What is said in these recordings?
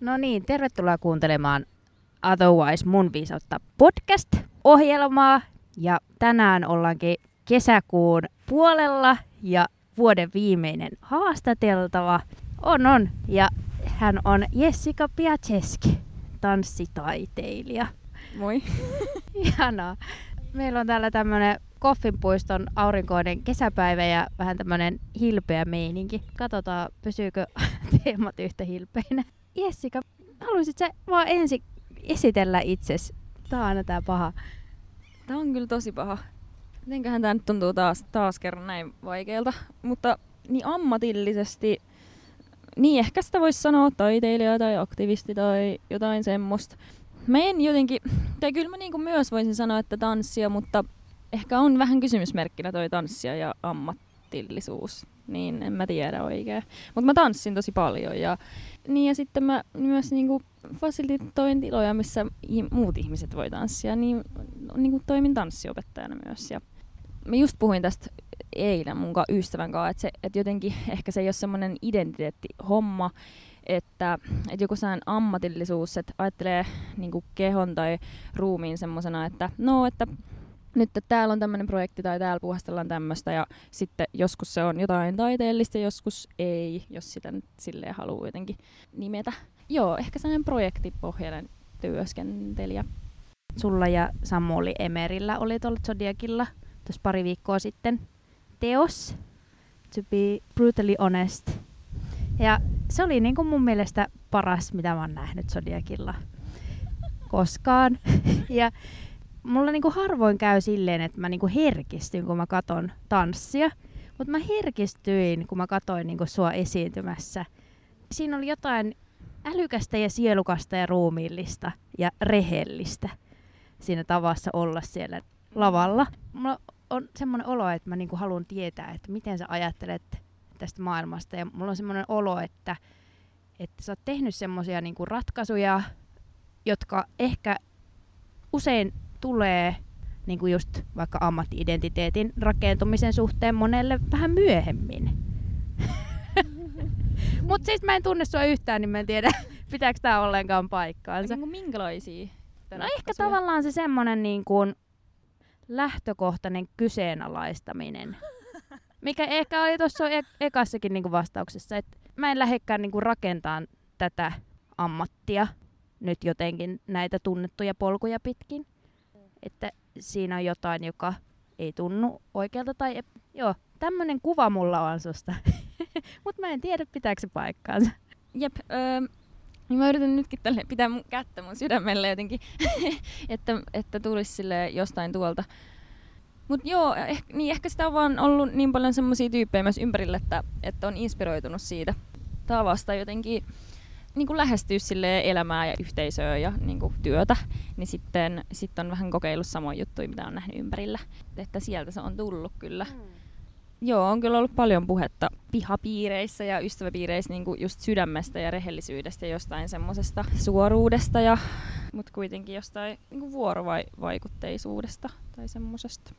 No niin, tervetuloa kuuntelemaan Otherwise mun viisautta podcast-ohjelmaa. Ja tänään ollaankin kesäkuun puolella ja vuoden viimeinen haastateltava on on. Ja hän on Jessica Piaceski, tanssitaiteilija. Moi. Ihanaa. Meillä on täällä tämmönen Koffinpuiston aurinkoinen kesäpäivä ja vähän tämmönen hilpeä meininki. Katsotaan, pysyykö teemat yhtä hilpeinä. Jessica, haluaisit sä vaan ensin esitellä itses? Tää on aina tää paha. Tää on kyllä tosi paha. Mitenköhän tää nyt tuntuu taas, taas kerran näin vaikealta. Mutta niin ammatillisesti, niin ehkä sitä voisi sanoa taiteilija tai aktivisti tai jotain semmoista. Mä en jotenkin, tai kyllä mä niinku myös voisin sanoa, että tanssia, mutta ehkä on vähän kysymysmerkkinä toi tanssia ja ammatillisuus. Niin en mä tiedä oikein. Mutta mä tanssin tosi paljon ja, niin ja sitten mä myös niinku fasilitoin tiloja, missä muut ihmiset voi tanssia, niin niinku toimin tanssiopettajana myös. Ja mä just puhuin tästä eilen mun ystävän kanssa, että, se, että jotenkin ehkä se ei ole semmoinen identiteettihomma, että, että joku sellainen ammatillisuus, että ajattelee niin kehon tai ruumiin semmoisena, että no, että nyt että täällä on tämmöinen projekti tai täällä puhastellaan tämmöistä ja sitten joskus se on jotain taiteellista, joskus ei, jos sitä nyt silleen haluaa jotenkin nimetä. Joo, ehkä sellainen projektipohjainen työskentelijä. Sulla ja Samuli Emerillä oli tuolla Zodiakilla tuossa pari viikkoa sitten teos, to be brutally honest. Ja se oli niin kuin mun mielestä paras, mitä mä oon nähnyt Zodiakilla koskaan. ja mulla niinku harvoin käy silleen, että mä niinku herkistyn, kun mä katon tanssia. Mutta mä herkistyin, kun mä katoin niinku sua esiintymässä. Siinä oli jotain älykästä ja sielukasta ja ruumiillista ja rehellistä siinä tavassa olla siellä lavalla. Mulla on semmoinen olo, että mä niinku haluan tietää, että miten sä ajattelet tästä maailmasta. Ja mulla on semmoinen olo, että, että sä oot tehnyt semmoisia niinku ratkaisuja, jotka ehkä usein tulee niin kuin just vaikka ammattiidentiteetin rakentumisen suhteen monelle vähän myöhemmin. Mutta siis mä en tunne sua yhtään, niin mä en tiedä, pitääkö tää ollenkaan paikkaansa. Niin minkälaisia? No ehkä tavallaan se semmonen niin kuin lähtökohtainen kyseenalaistaminen. Mikä ehkä oli tuossa e- ekassakin niin kuin vastauksessa, että mä en lähdekään niin kuin rakentamaan tätä ammattia nyt jotenkin näitä tunnettuja polkuja pitkin että siinä on jotain, joka ei tunnu oikealta. Tai ep- joo, tämmönen kuva mulla on susta. Mutta mä en tiedä, pitääkö se paikkaansa. Jep, öö, niin mä yritän nytkin tälle pitää mun kättä mun sydämelle jotenkin, että, että tulisi sille jostain tuolta. Mut joo, eh, niin ehkä sitä on vaan ollut niin paljon semmoisia tyyppejä myös ympärillä, että, että on inspiroitunut siitä tavasta jotenkin niin kuin lähestyä sille elämää ja yhteisöä ja niin kuin työtä, niin sitten sit on vähän kokeillut samoja juttuja, mitä on nähnyt ympärillä. Että sieltä se on tullut kyllä. Mm. Joo, on kyllä ollut paljon puhetta pihapiireissä ja ystäväpiireissä niin kuin just sydämestä ja rehellisyydestä ja jostain semmoisesta suoruudesta, ja, mutta kuitenkin jostain niin kuin vuorovaikutteisuudesta tai semmoisesta.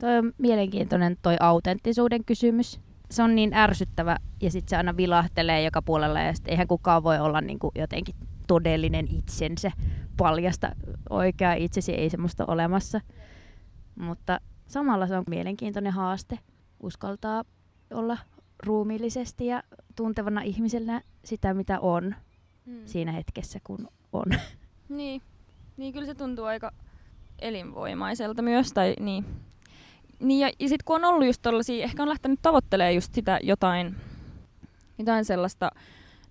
Toi on mielenkiintoinen toi autenttisuuden kysymys se on niin ärsyttävä ja sitten se aina vilahtelee joka puolella ja sitten eihän kukaan voi olla niin kuin jotenkin todellinen itsensä paljasta oikea itsesi, ei semmoista olemassa. Mutta samalla se on mielenkiintoinen haaste uskaltaa olla ruumiillisesti ja tuntevana ihmisellä sitä, mitä on mm. siinä hetkessä, kun on. Niin. niin, kyllä se tuntuu aika elinvoimaiselta myös, tai niin, niin ja, ja sitten kun on ollut just tollasia, ehkä on lähtenyt tavoittelemaan just sitä jotain, jotain sellaista,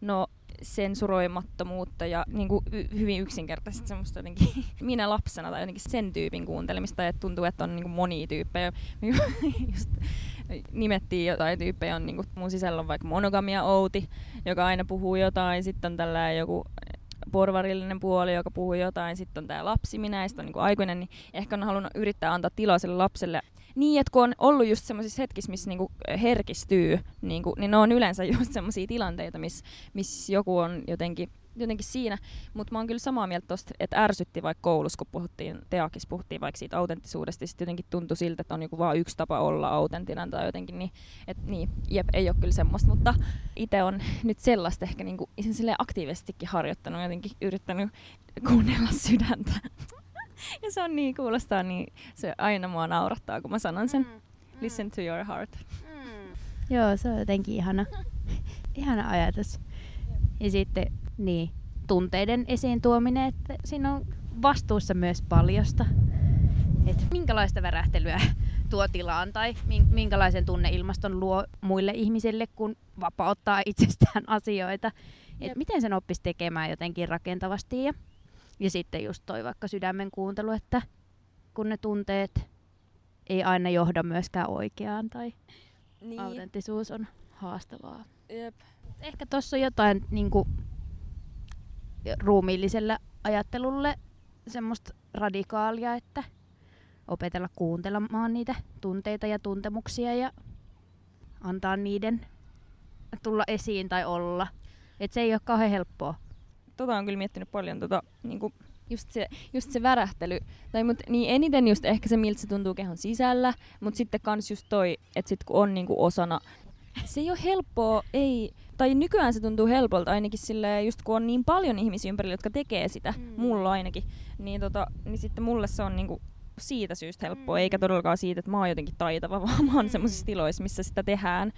no sensuroimattomuutta ja niin kuin hyvin yksinkertaisesti semmoista jotenkin minä lapsena tai jotenkin sen tyypin kuuntelemista, että tuntuu, että on niin kuin monia tyyppejä. Just nimettiin jotain tyyppejä, on niin kuin mun sisällä on vaikka monogamia Outi, joka aina puhuu jotain, sitten on tällä joku porvarillinen puoli, joka puhuu jotain, sitten on tämä lapsi, minä ja sitten on niin kuin aikuinen, niin ehkä on halunnut yrittää antaa tilaa sille lapselle Niin, että kun on ollut just semmoisissa hetkissä, missä niinku herkistyy, niinku, niin ne on yleensä just semmoisia tilanteita, missä miss joku on jotenkin jotenkin siinä, mutta mä oon kyllä samaa mieltä tosta, että ärsytti vaikka koulussa, kun puhuttiin, Teakissa puhuttiin vaikka siitä autenttisuudesta, sitten jotenkin tuntui siltä, että on joku vaan yksi tapa olla autenttinen tai jotenkin, niin, et niin, jep, ei ole kyllä semmoista, mutta itse on nyt sellaista ehkä niinku, aktiivisestikin harjoittanut, jotenkin yrittänyt kuunnella sydäntä. ja se on niin, kuulostaa niin, se aina mua naurattaa, kun mä sanon sen. Mm, mm. Listen to your heart. Mm. Joo, se on jotenkin ihana, ihana ajatus. Ja sitten niin, tunteiden esiin tuominen, että siinä on vastuussa myös paljosta. Et minkälaista värähtelyä tuo tilaan tai minkälaisen tunneilmaston luo muille ihmisille, kun vapauttaa itsestään asioita. Et miten sen oppisi tekemään jotenkin rakentavasti. Ja, ja sitten just toi vaikka sydämen kuuntelu, että kun ne tunteet ei aina johda myöskään oikeaan tai niin. autenttisuus on haastavaa. Jep. Ehkä tuossa on jotain niin kuin, ruumiilliselle ajattelulle semmoista radikaalia, että opetella kuuntelemaan niitä tunteita ja tuntemuksia ja antaa niiden tulla esiin tai olla. Et se ei ole kauhean helppoa. Tota on kyllä miettinyt paljon, tota, niinku, just, se, just se värähtely. Tai mut, niin eniten just ehkä se, miltä se tuntuu kehon sisällä, mutta sitten kans just toi, että sit kun on niinku osana se ei ole helppoa, ei, tai nykyään se tuntuu helpolta ainakin sille just kun on niin paljon ihmisiä ympärillä, jotka tekee sitä, mm. mulla ainakin, niin, tota, niin sitten mulle se on niinku siitä syystä helppoa, mm. eikä todellakaan siitä, että mä oon jotenkin taitava, vaan mä oon mm. semmoisissa tiloissa, missä sitä tehdään.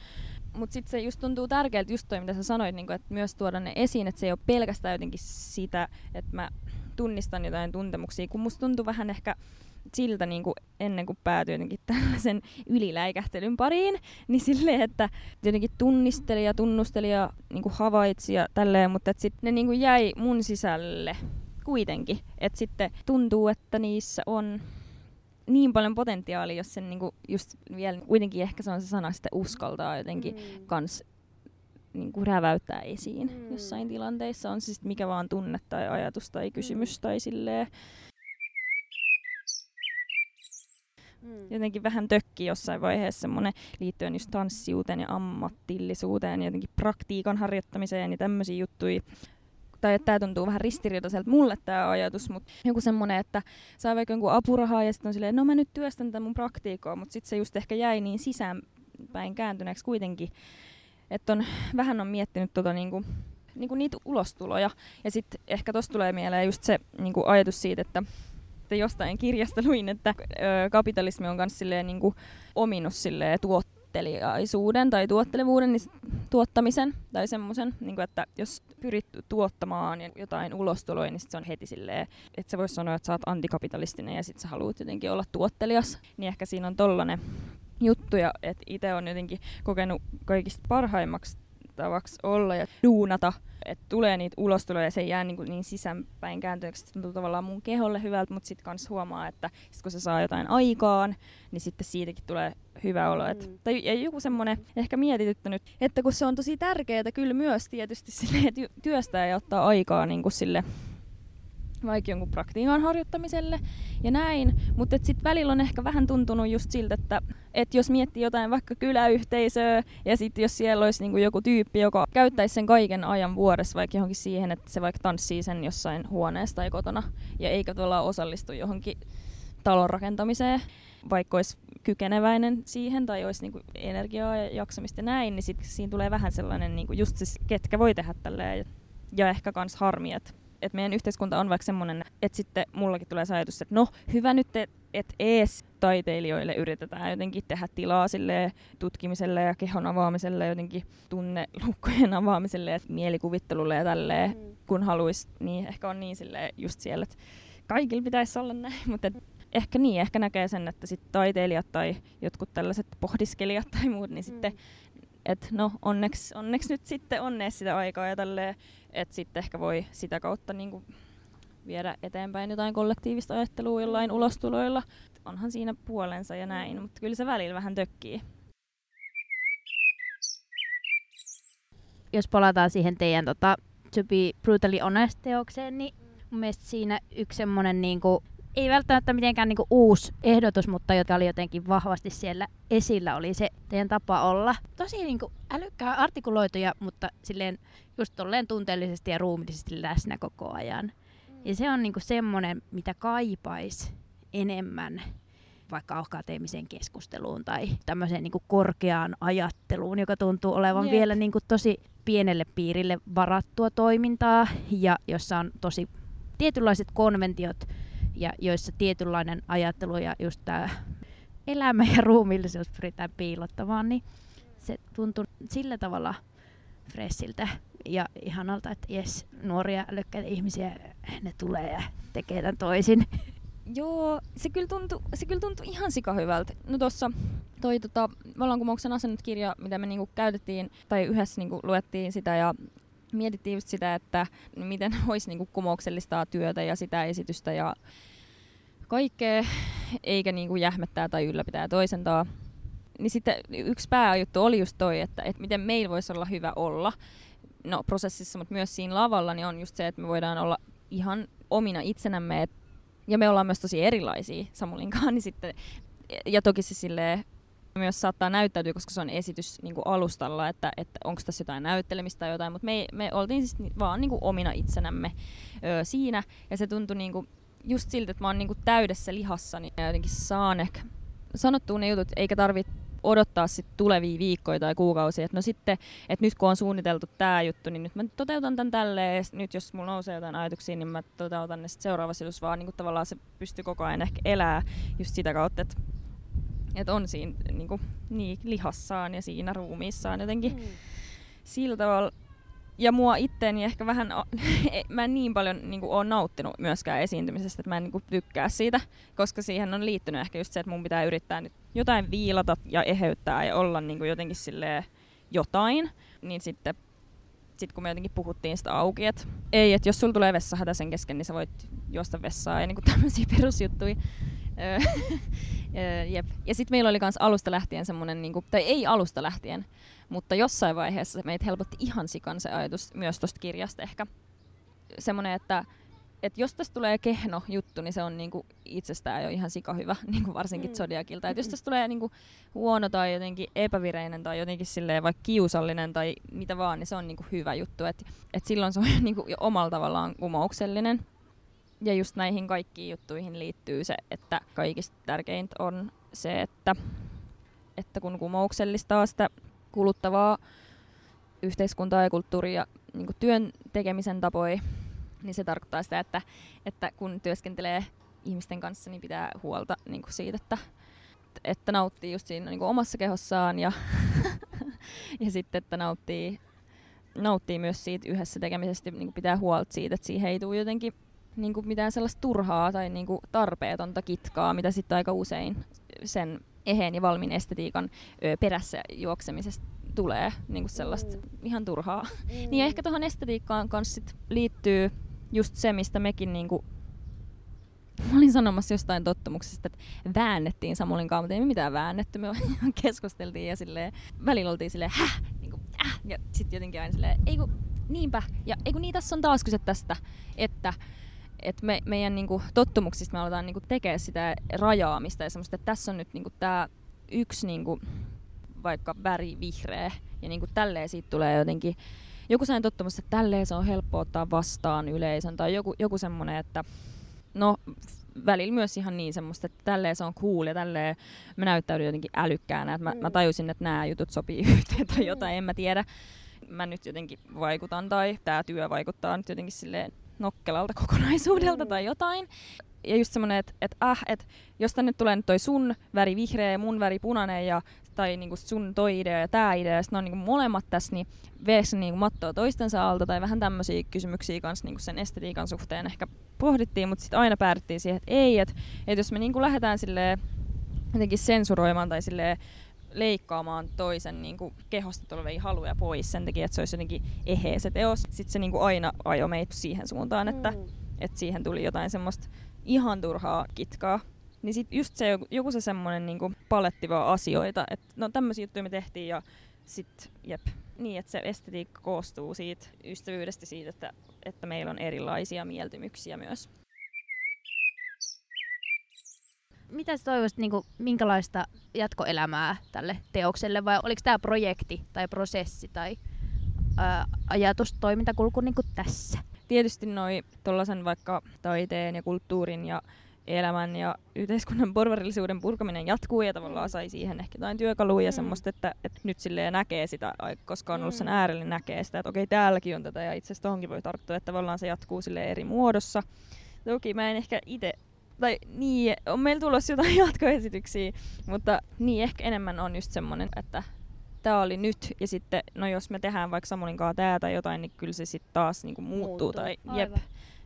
Mutta sitten se just tuntuu tärkeältä just toi, mitä sä sanoit, niin kun, että myös tuoda ne esiin, että se ei ole pelkästään jotenkin sitä, että mä tunnistan jotain tuntemuksia, kun musta tuntuu vähän ehkä siltä niin kuin ennen kuin päätyi jotenkin tällaisen yliläikähtelyn pariin, niin silleen, että jotenkin tunnisteli ja tunnusteli ja niin kuin havaitsi ja tälleen, mutta sitten ne niin kuin jäi mun sisälle kuitenkin. Että sitten tuntuu, että niissä on niin paljon potentiaalia, jos sen niinku just vielä, kuitenkin ehkä se on se sana, että uskaltaa jotenkin mm. kans niinku räväyttää esiin mm. jossain tilanteissa, on se siis mikä vaan tunne tai ajatus tai kysymys mm. tai silleen. Mm. Jotenkin vähän tökki jossain vaiheessa semmoinen liittyen just tanssiuteen ja ammattillisuuteen ja jotenkin praktiikan harjoittamiseen ja tämmöisiä juttuja tai että tämä tuntuu vähän ristiriitaiselta mulle tämä ajatus, mutta joku semmoinen, että saa vaikka jonkun apurahaa ja sitten on silleen, no mä nyt työstän tätä mun praktiikkoa, mutta sitten se just ehkä jäi niin sisäänpäin kääntyneeksi kuitenkin, että on, vähän on miettinyt tota niinku, niinku niitä ulostuloja. Ja sitten ehkä tosta tulee mieleen just se niinku ajatus siitä, että jostain kirjasta luin, että ö, kapitalismi on myös niin kuin ominut silleen, tuotteliaisuuden tai tuottelevuuden niin tuottamisen tai semmoisen, niin että jos pyrit tuottamaan jotain ulostuloja, niin sit se on heti silleen, että sä vois sanoa, että sä oot antikapitalistinen ja sit sä haluat jotenkin olla tuottelias, niin ehkä siinä on tollanen juttu, ja että itse on jotenkin kokenut kaikista parhaimmaksi tavaksi olla ja duunata, että tulee niitä ulostuloja ja se ei jää niin, kuin niin sisäänpäin kääntyneeksi, se tuntuu tavallaan mun keholle hyvältä, mutta sitten kans huomaa, että sit kun se saa jotain aikaan, niin sitten siitäkin tulee hyvä olo. Et, mm. Tai ja joku semmoinen ehkä mietityttänyt, että kun se on tosi tärkeää kyllä myös tietysti sille, että työstää ja ottaa aikaa niin kuin sille vaikka jonkun praktiikan harjoittamiselle ja näin, mutta sitten välillä on ehkä vähän tuntunut just siltä, että et jos miettii jotain vaikka kyläyhteisöä ja sitten jos siellä olisi niinku joku tyyppi, joka käyttäisi sen kaiken ajan vuodessa vaikka johonkin siihen, että se vaikka tanssii sen jossain huoneessa tai kotona ja eikä tuolla osallistu johonkin talon rakentamiseen, vaikka olisi kykeneväinen siihen tai olisi niinku energiaa ja jaksamista ja näin, niin sitten siinä tulee vähän sellainen niinku just se, ketkä voi tehdä tälleen ja ehkä kans harmi, että että meidän yhteiskunta on vaikka semmoinen, että sitten mullakin tulee se ajatus, että no hyvä nyt, että ees taiteilijoille yritetään jotenkin tehdä tilaa sille tutkimiselle ja kehon avaamiselle, jotenkin tunnelukkojen avaamiselle ja mielikuvittelulle ja tälleen, mm. kun haluaisi, niin ehkä on niin sille just siellä, että kaikilla pitäisi olla näin, mutta et, ehkä niin, ehkä näkee sen, että sit taiteilijat tai jotkut tällaiset pohdiskelijat tai muut, niin mm. sitten että no onneksi, onneksi nyt sitten on sitä aikaa ja tälleen, että sitten ehkä voi sitä kautta niinku viedä eteenpäin jotain kollektiivista ajattelua jollain mm. ulostuloilla. Onhan siinä puolensa ja näin, mutta kyllä se välillä vähän tökkii. Jos palataan siihen teidän tota, To Be Brutally Honest teokseen, niin mun mielestä siinä yksi semmoinen niinku ei välttämättä mitenkään niinku uusi ehdotus, mutta joka oli jotenkin vahvasti siellä esillä, oli se teidän tapa olla. Tosi niinku älykkää artikuloituja, mutta silleen just tolleen tunteellisesti ja ruumillisesti läsnä koko ajan. Ja se on niinku semmoinen, mitä kaipais enemmän vaikka akateemiseen keskusteluun tai tämmöiseen niinku korkeaan ajatteluun, joka tuntuu olevan Jep. vielä niinku tosi pienelle piirille varattua toimintaa ja jossa on tosi tietynlaiset konventiot ja joissa tietynlainen ajattelu ja just tämä elämä ja ruumiillisuus pyritään piilottamaan, niin se tuntuu sillä tavalla fressiltä ja ihanalta, että jes, nuoria älykkäitä ihmisiä, ne tulee ja tekee tämän toisin. Joo, se kyllä tuntui, se kyllä tuntui ihan sikahyvältä. No tossa toi tota, vallankumouksen asennutkirja, mitä me niinku käytettiin, tai yhdessä niinku luettiin sitä ja mietittiin just sitä, että miten voisi niinku kumouksellistaa työtä ja sitä esitystä ja kaikkea, eikä niinku jähmettää tai ylläpitää toisentaa. Niin sitten yksi pääjuttu oli just toi, että, että miten meillä voisi olla hyvä olla no, prosessissa, mutta myös siinä lavalla, niin on just se, että me voidaan olla ihan omina itsenämme, et, ja me ollaan myös tosi erilaisia Samulinkaan, niin sitten, ja toki se silleen, myös saattaa näyttäytyä, koska se on esitys niin kuin alustalla, että, että onko tässä jotain näyttelemistä tai jotain, mutta me, me oltiin siis vaan niin kuin omina itsenämme öö, siinä, ja se tuntui niin kuin just siltä, että mä oon niin kuin täydessä lihassa, niin jotenkin saan ehkä sanottua ne jutut, eikä tarvitse odottaa sit tulevia viikkoja tai kuukausia, että no sitten, että nyt kun on suunniteltu tämä juttu, niin nyt mä toteutan tämän tälleen, ja nyt jos mulla nousee jotain ajatuksia, niin mä toteutan ne sitten seuraavassa, jos vaan niin kuin tavallaan se pystyy koko ajan ehkä elää just sitä kautta, että että on siinä niin, kuin, niin lihassaan ja siinä ruumiissaan jotenkin mm. sillä tavalla. Ja mua itteeni ehkä vähän, o- mä en niin paljon niin kuin, ole nauttinut myöskään esiintymisestä, että mä en niin kuin, tykkää siitä, koska siihen on liittynyt ehkä just se, että mun pitää yrittää nyt jotain viilata ja eheyttää ja olla niin kuin, jotenkin silleen jotain, niin sitten sit kun me jotenkin puhuttiin sitä auki, että ei, että jos sulla tulee vessahätä sen kesken, niin sä voit juosta vessaan ja niinku tämmöisiä perusjuttuja. Jep. Ja sitten meillä oli myös alusta lähtien semmoinen, niinku, tai ei alusta lähtien, mutta jossain vaiheessa meitä helpotti ihan sikan se ajatus myös tuosta kirjasta ehkä. Semmoinen, että et jos tästä tulee kehno juttu, niin se on niinku itsestään jo ihan sikahyvä, niinku varsinkin mm. Zodiacilta. Et jos tästä tulee niinku huono tai jotenkin epävireinen tai jotenkin silleen vaikka kiusallinen tai mitä vaan, niin se on niinku hyvä juttu. Et, et silloin se on niinku jo omalla tavallaan kumouksellinen. Ja just näihin kaikkiin juttuihin liittyy se, että kaikista tärkeintä on se, että, että kun kumouksellistaa sitä kuluttavaa yhteiskuntaa ja kulttuuria niin työn tekemisen tapoja, niin se tarkoittaa sitä, että, että kun työskentelee ihmisten kanssa, niin pitää huolta niin kuin siitä, että, että nauttii just siinä niin omassa kehossaan ja, ja sitten, että nauttii, nauttii myös siitä yhdessä tekemisestä, niin pitää huolta siitä, että siihen ei tule jotenkin niin kuin mitään sellaista turhaa tai niin kuin tarpeetonta kitkaa, mitä sitten aika usein sen eheen ja valmiin estetiikan ö, perässä juoksemisesta tulee niin kuin sellaista mm. ihan turhaa. Mm. Niin ja ehkä tuohon estetiikkaan kanssa sit liittyy just se, mistä mekin niinku Mä olin sanomassa jostain tottumuksesta, että väännettiin Samulin kanssa, mutta ei me mitään väännetty. Me keskusteltiin ja silleen, välillä oltiin silleen, häh, niin kuin, äh, ja sitten jotenkin aina silleen, ei kun, niinpä, ja ei kun niin, tässä on taas kyse tästä, että et me, meidän niinku, tottumuksista me aletaan niinku, tekemään sitä rajaamista ja semmoista, että tässä on nyt niinku, tämä yksi niinku, vaikka väri vihreä ja niinku, tälleen siitä tulee jotenkin joku sellainen tottumus, että tälleen se on helppo ottaa vastaan yleisön tai joku, joku semmoinen, että no välillä myös ihan niin semmoista, että tälleen se on cool ja tälleen mä näyttäydyn jotenkin älykkäänä, että mä, mm. mä tajusin, että nämä jutut sopii yhteen tai jotain, en mä tiedä. Mä nyt jotenkin vaikutan tai tämä työ vaikuttaa nyt jotenkin silleen nokkelalta kokonaisuudelta mm. tai jotain. Ja just semmoinen, että et, äh, että jos tänne tulee nyt toi sun väri vihreä ja mun väri punainen ja tai niinku sun toi idea ja tää idea, ja ne on niinku molemmat tässä, niin vees niinku mattoa toistensa alta, tai vähän tämmöisiä kysymyksiä kanssa niinku sen estetiikan suhteen ehkä pohdittiin, mutta sitten aina päädyttiin siihen, että ei, että et jos me niinku lähdetään silleen jotenkin sensuroimaan tai silleen leikkaamaan toisen niin kuin, kehosta tulevia haluja pois sen takia, että se olisi jotenkin eheä se teos. Sitten se niin kuin, aina ajoi meitä siihen suuntaan, että, mm. että siihen tuli jotain semmoista ihan turhaa kitkaa. Niin sit just se joku, joku se semmoinen niin palettiva asioita, että no tämmöisiä juttuja me tehtiin ja sit jep. Niin, että se estetiikka koostuu siitä ystävyydestä siitä, että, että meillä on erilaisia mieltymyksiä myös. Mitä sä toivoisit, niin kuin, minkälaista jatkoelämää tälle teokselle, vai oliko tämä projekti tai prosessi tai ää, ajatus, toimintakulku niin kuin tässä? Tietysti noi tuollaisen vaikka taiteen ja kulttuurin ja elämän ja yhteiskunnan porvarillisuuden purkaminen jatkuu ja tavallaan sai siihen ehkä jotain työkaluja mm. semmoista, että, että nyt silleen näkee sitä, koska on ollut sen mm. äärellä, näkee sitä, että okei täälläkin on tätä ja itse asiassa tohonkin voi tarttua, että tavallaan se jatkuu sille eri muodossa. Toki mä en ehkä itse tai niin, on meillä tulossa jotain jatkoesityksiä, mutta niin ehkä enemmän on just semmoinen, että tämä oli nyt ja sitten, no jos me tehdään vaikka Samulin kanssa tää tai jotain, niin kyllä se sitten taas niinku muuttuu, muuttuu. tai jep.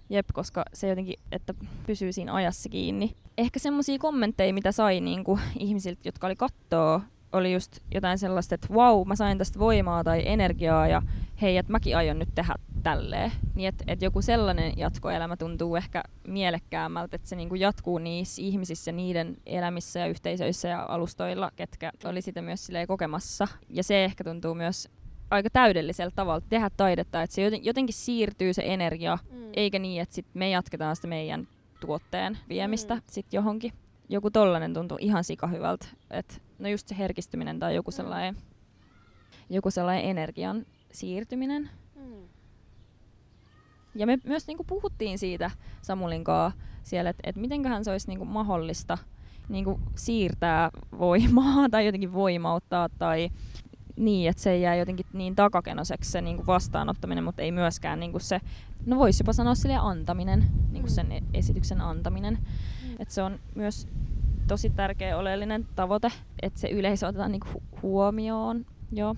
Jep, koska se jotenkin, että pysyy siinä ajassa kiinni. Ehkä semmoisia kommentteja, mitä sai niinku ihmisiltä, jotka oli kattoo, oli just jotain sellaista, että wow, mä sain tästä voimaa tai energiaa ja hei, että mäkin aion nyt tehdä tälleen. Niin että et joku sellainen jatkoelämä tuntuu ehkä mielekkäämmältä, että se niinku jatkuu niissä ihmisissä, niiden elämissä ja yhteisöissä ja alustoilla, ketkä oli sitä myös kokemassa. Ja se ehkä tuntuu myös aika täydelliseltä tavalla tehdä taidetta, että se jotenkin siirtyy se energia, mm. eikä niin, että sit me jatketaan sitä meidän tuotteen viemistä mm. sit johonkin. Joku tollanen tuntuu ihan sikahyvältä, että no just se herkistyminen tai joku mm. sellainen, mm. joku sellainen energian siirtyminen. Mm. Ja me myös niinku puhuttiin siitä Samulin kanssa siellä, että et mitenköhän se olisi niinku mahdollista niinku siirtää voimaa tai jotenkin voimauttaa tai niin, että se ei jää jotenkin niin takakenoseksi se niin kuin vastaanottaminen, mutta ei myöskään niin kuin se, no voisi jopa sanoa sille antaminen, niin kuin sen esityksen antaminen. Mm. Että se on myös tosi tärkeä oleellinen tavoite, että se yleisö otetaan niin kuin huomioon. Joo.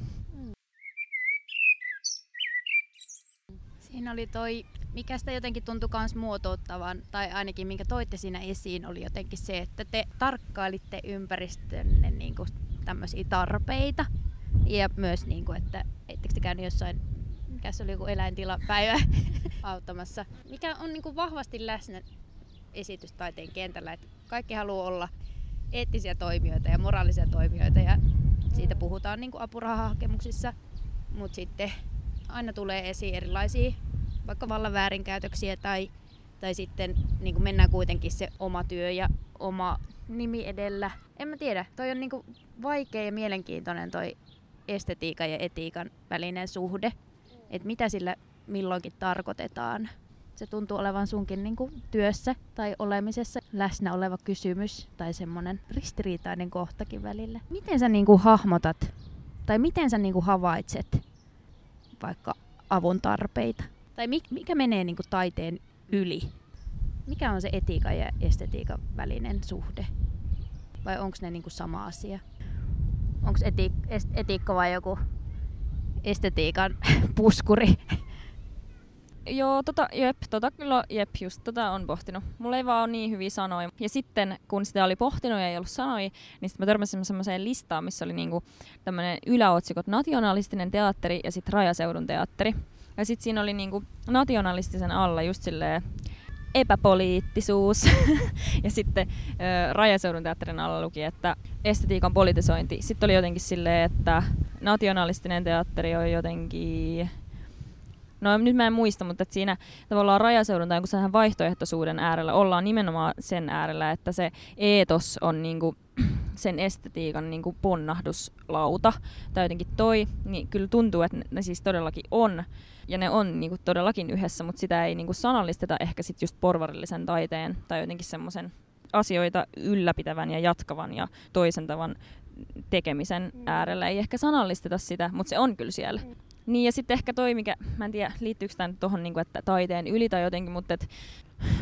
Siinä oli toi, mikä sitä jotenkin tuntui myös muotouttavan, tai ainakin minkä toitte siinä esiin, oli jotenkin se, että te tarkkailitte ympäristönne niin tämmöisiä tarpeita ja myös, niin kuin, että ettekö te käynyt jossain, mikä se oli joku eläintilapäivä auttamassa, mikä on niin kuin vahvasti läsnä esitystaiteen kentällä, että kaikki haluaa olla eettisiä toimijoita ja moraalisia toimijoita ja siitä puhutaan niin kuin apurahahakemuksissa, mutta sitten aina tulee esiin erilaisia vaikka vallan väärinkäytöksiä tai, tai sitten niin kuin mennään kuitenkin se oma työ ja oma nimi edellä. En mä tiedä, toi on niin kuin vaikea ja mielenkiintoinen toi estetiikan ja etiikan välinen suhde. Että mitä sillä milloinkin tarkoitetaan. Se tuntuu olevan sunkin niin kuin työssä tai olemisessa läsnä oleva kysymys tai semmoinen ristiriitainen kohtakin välillä. Miten sä niin kuin hahmotat tai miten sä niin kuin havaitset vaikka avun tarpeita? Tai mikä menee niin kuin taiteen yli? Mikä on se etiikan ja estetiikan välinen suhde? Vai onko ne niin kuin sama asia? Onko eti, etiikka vai joku estetiikan puskuri? Joo, tota, jep, tota kyllä, jep, just tota on pohtinut. Mulla ei vaan ole niin hyviä sanoja. Ja sitten, kun sitä oli pohtinut ja ei ollut sanoja, niin sitten mä törmäsin semmoiseen listaan, missä oli niinku tämmöinen yläotsikot nationalistinen teatteri ja sitten rajaseudun teatteri. Ja sitten siinä oli niinku nationalistisen alla just silleen epäpoliittisuus. ja sitten ö, Rajaseudun teatterin alla luki, että estetiikan politisointi. Sitten oli jotenkin silleen, että nationalistinen teatteri on jotenkin... No nyt mä en muista, mutta että siinä tavallaan rajaseudun tai sehän vaihtoehtoisuuden äärellä ollaan nimenomaan sen äärellä, että se eetos on niinku sen estetiikan niinku ponnahduslauta tai jotenkin toi, niin kyllä tuntuu, että ne siis todellakin on ja ne on niinku todellakin yhdessä, mutta sitä ei niinku sanallisteta ehkä sit just porvarillisen taiteen tai jotenkin semmoisen asioita ylläpitävän ja jatkavan ja toisentavan tekemisen mm. äärellä. Ei ehkä sanallisteta sitä, mutta se on kyllä siellä. Niin ja sitten ehkä toi, mikä, mä en tiedä liittyykö tämä tuohon niinku, että taiteen yli tai jotenkin, mutta et,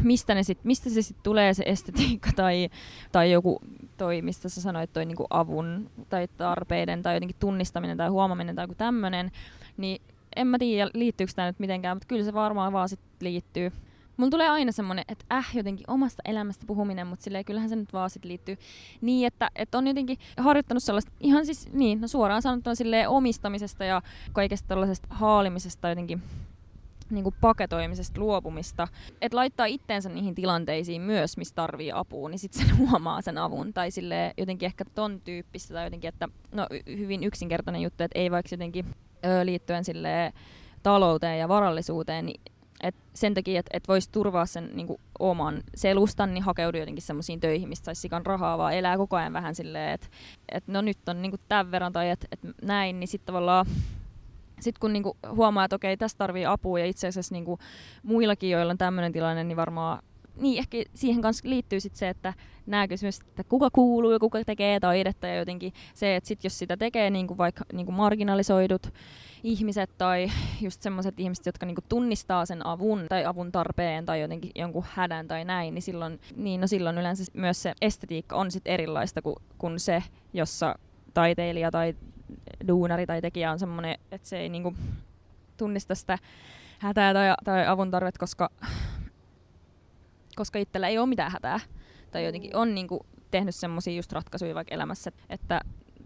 mistä, ne sit, mistä se sitten tulee se estetiikka tai, tai joku toi, mistä sä sanoit, toi niinku avun tai tarpeiden tai jotenkin tunnistaminen tai huomaminen tai joku tämmöinen, niin en mä tiedä liittyykö tämä nyt mitenkään, mutta kyllä se varmaan vaan sit liittyy. Mulla tulee aina semmonen, että äh, jotenkin omasta elämästä puhuminen, mutta silleen kyllähän se nyt vaan sit liittyy niin, että, että on jotenkin harjoittanut sellaista ihan siis niin, no suoraan sanottuna silleen omistamisesta ja kaikesta tällaisesta haalimisesta jotenkin niin kuin paketoimisesta luopumista, että laittaa itteensä niihin tilanteisiin myös, missä tarvii apua, niin sitten sen huomaa sen avun. Tai sille jotenkin ehkä ton tyyppistä tai jotenkin, että no hyvin yksinkertainen juttu, että ei vaikka jotenkin ö, liittyen sille talouteen ja varallisuuteen, niin Et sen takia, että et voisi turvaa sen niinku, oman selustan, niin hakeudu jotenkin semmoisiin töihin, mistä saisi sikan rahaa, vaan elää koko ajan vähän silleen, että et no nyt on niinku tämän verran tai että et näin, niin sitten tavallaan sitten kun niinku huomaa, että okei, tästä tarvii apua ja itse asiassa niinku muillakin, joilla on tämmöinen tilanne, niin varmaan niin ehkä siihen kanssa liittyy sit se, että nämä kysymykset, että kuka kuuluu ja kuka tekee taidetta ja jotenkin se, että sit jos sitä tekee niinku vaikka niinku marginalisoidut ihmiset tai just semmoiset ihmiset, jotka niinku tunnistaa sen avun tai avun tarpeen tai jotenkin jonkun hädän tai näin, niin silloin, niin no silloin yleensä myös se estetiikka on sit erilaista kuin, kuin se, jossa taiteilija tai duunari tai tekijä on semmoinen, että se ei niinku tunnista sitä hätää tai, tai avun tarvet, koska, koska itsellä ei ole mitään hätää. Tai jotenkin on niinku tehnyt semmoisia just ratkaisuja vaikka elämässä, että